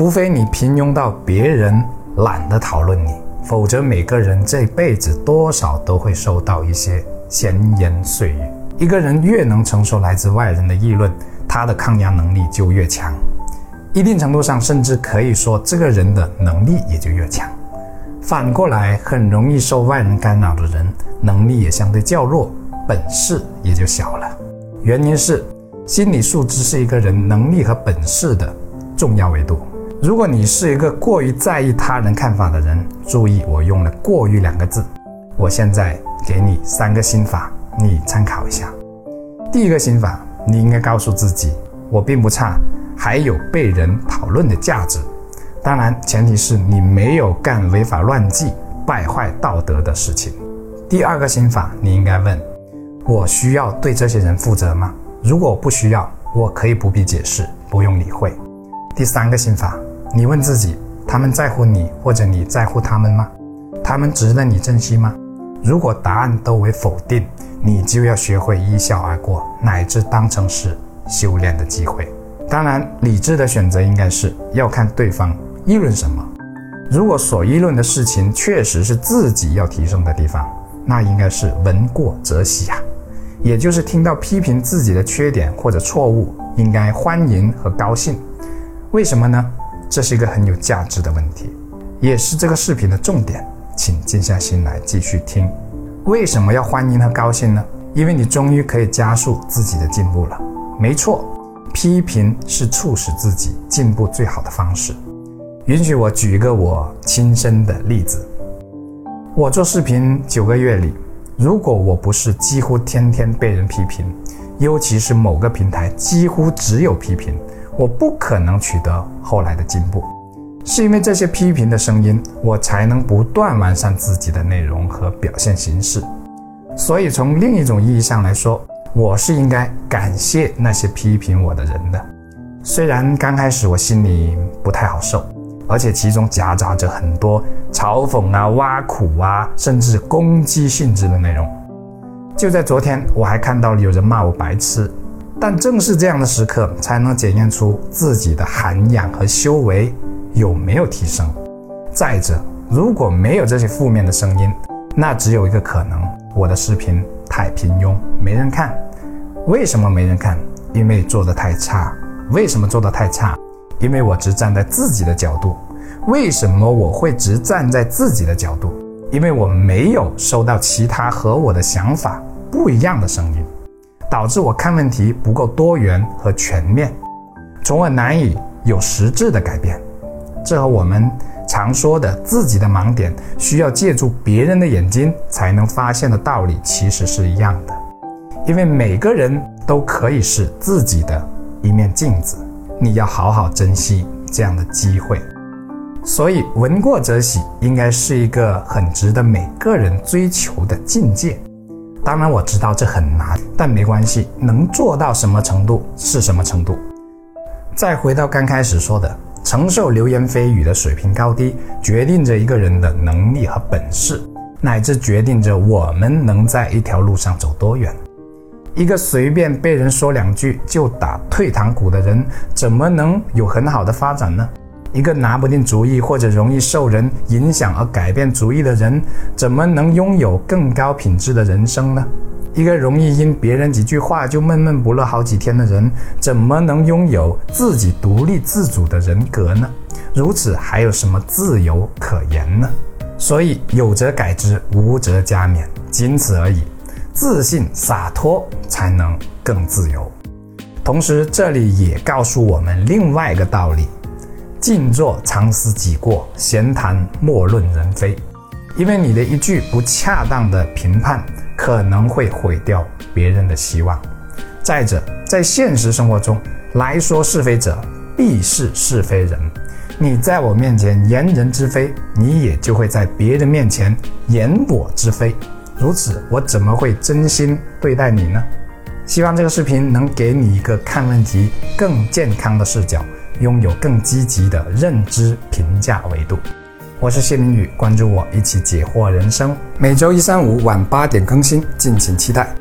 除非你平庸到别人懒得讨论你，否则每个人这辈子多少都会受到一些闲言碎语。一个人越能承受来自外人的议论，他的抗压能力就越强。一定程度上，甚至可以说，这个人的能力也就越强。反过来，很容易受外人干扰的人，能力也相对较弱，本事也就小了。原因是，心理素质是一个人能力和本事的重要维度。如果你是一个过于在意他人看法的人，注意我用了“过于”两个字。我现在给你三个心法。你参考一下，第一个心法，你应该告诉自己，我并不差，还有被人讨论的价值。当然，前提是你没有干违法乱纪、败坏道德的事情。第二个心法，你应该问，我需要对这些人负责吗？如果不需要，我可以不必解释，不用理会。第三个心法，你问自己，他们在乎你，或者你在乎他们吗？他们值得你珍惜吗？如果答案都为否定，你就要学会一笑而过，乃至当成是修炼的机会。当然，理智的选择应该是要看对方议论什么。如果所议论的事情确实是自己要提升的地方，那应该是闻过则喜啊，也就是听到批评自己的缺点或者错误，应该欢迎和高兴。为什么呢？这是一个很有价值的问题，也是这个视频的重点。请静下心来继续听。为什么要欢迎和高兴呢？因为你终于可以加速自己的进步了。没错，批评是促使自己进步最好的方式。允许我举一个我亲身的例子。我做视频九个月里，如果我不是几乎天天被人批评，尤其是某个平台几乎只有批评，我不可能取得后来的进步。是因为这些批评的声音，我才能不断完善自己的内容和表现形式。所以，从另一种意义上来说，我是应该感谢那些批评我的人的。虽然刚开始我心里不太好受，而且其中夹杂着很多嘲讽啊、挖苦啊，甚至攻击性质的内容。就在昨天，我还看到有人骂我白痴。但正是这样的时刻，才能检验出自己的涵养和修为。有没有提升？再者，如果没有这些负面的声音，那只有一个可能：我的视频太平庸，没人看。为什么没人看？因为做的太差。为什么做的太差？因为我只站在自己的角度。为什么我会只站在自己的角度？因为我没有收到其他和我的想法不一样的声音，导致我看问题不够多元和全面，从而难以有实质的改变。这和我们常说的自己的盲点需要借助别人的眼睛才能发现的道理其实是一样的，因为每个人都可以是自己的一面镜子，你要好好珍惜这样的机会。所以闻过则喜应该是一个很值得每个人追求的境界。当然我知道这很难，但没关系，能做到什么程度是什么程度。再回到刚开始说的。承受流言蜚语的水平高低，决定着一个人的能力和本事，乃至决定着我们能在一条路上走多远。一个随便被人说两句就打退堂鼓的人，怎么能有很好的发展呢？一个拿不定主意或者容易受人影响而改变主意的人，怎么能拥有更高品质的人生呢？一个容易因别人几句话就闷闷不乐好几天的人，怎么能拥有自己独立自主的人格呢？如此还有什么自由可言呢？所以有则改之，无则加勉，仅此而已。自信洒脱才能更自由。同时，这里也告诉我们另外一个道理：静坐常思己过，闲谈莫论人非。因为你的一句不恰当的评判。可能会毁掉别人的希望。再者，在现实生活中来说，是非者必是是非人。你在我面前言人之非，你也就会在别人面前言我之非。如此，我怎么会真心对待你呢？希望这个视频能给你一个看问题更健康的视角，拥有更积极的认知评价维度。我是谢明宇，关注我，一起解惑人生。每周一、三、五晚八点更新，敬请期待。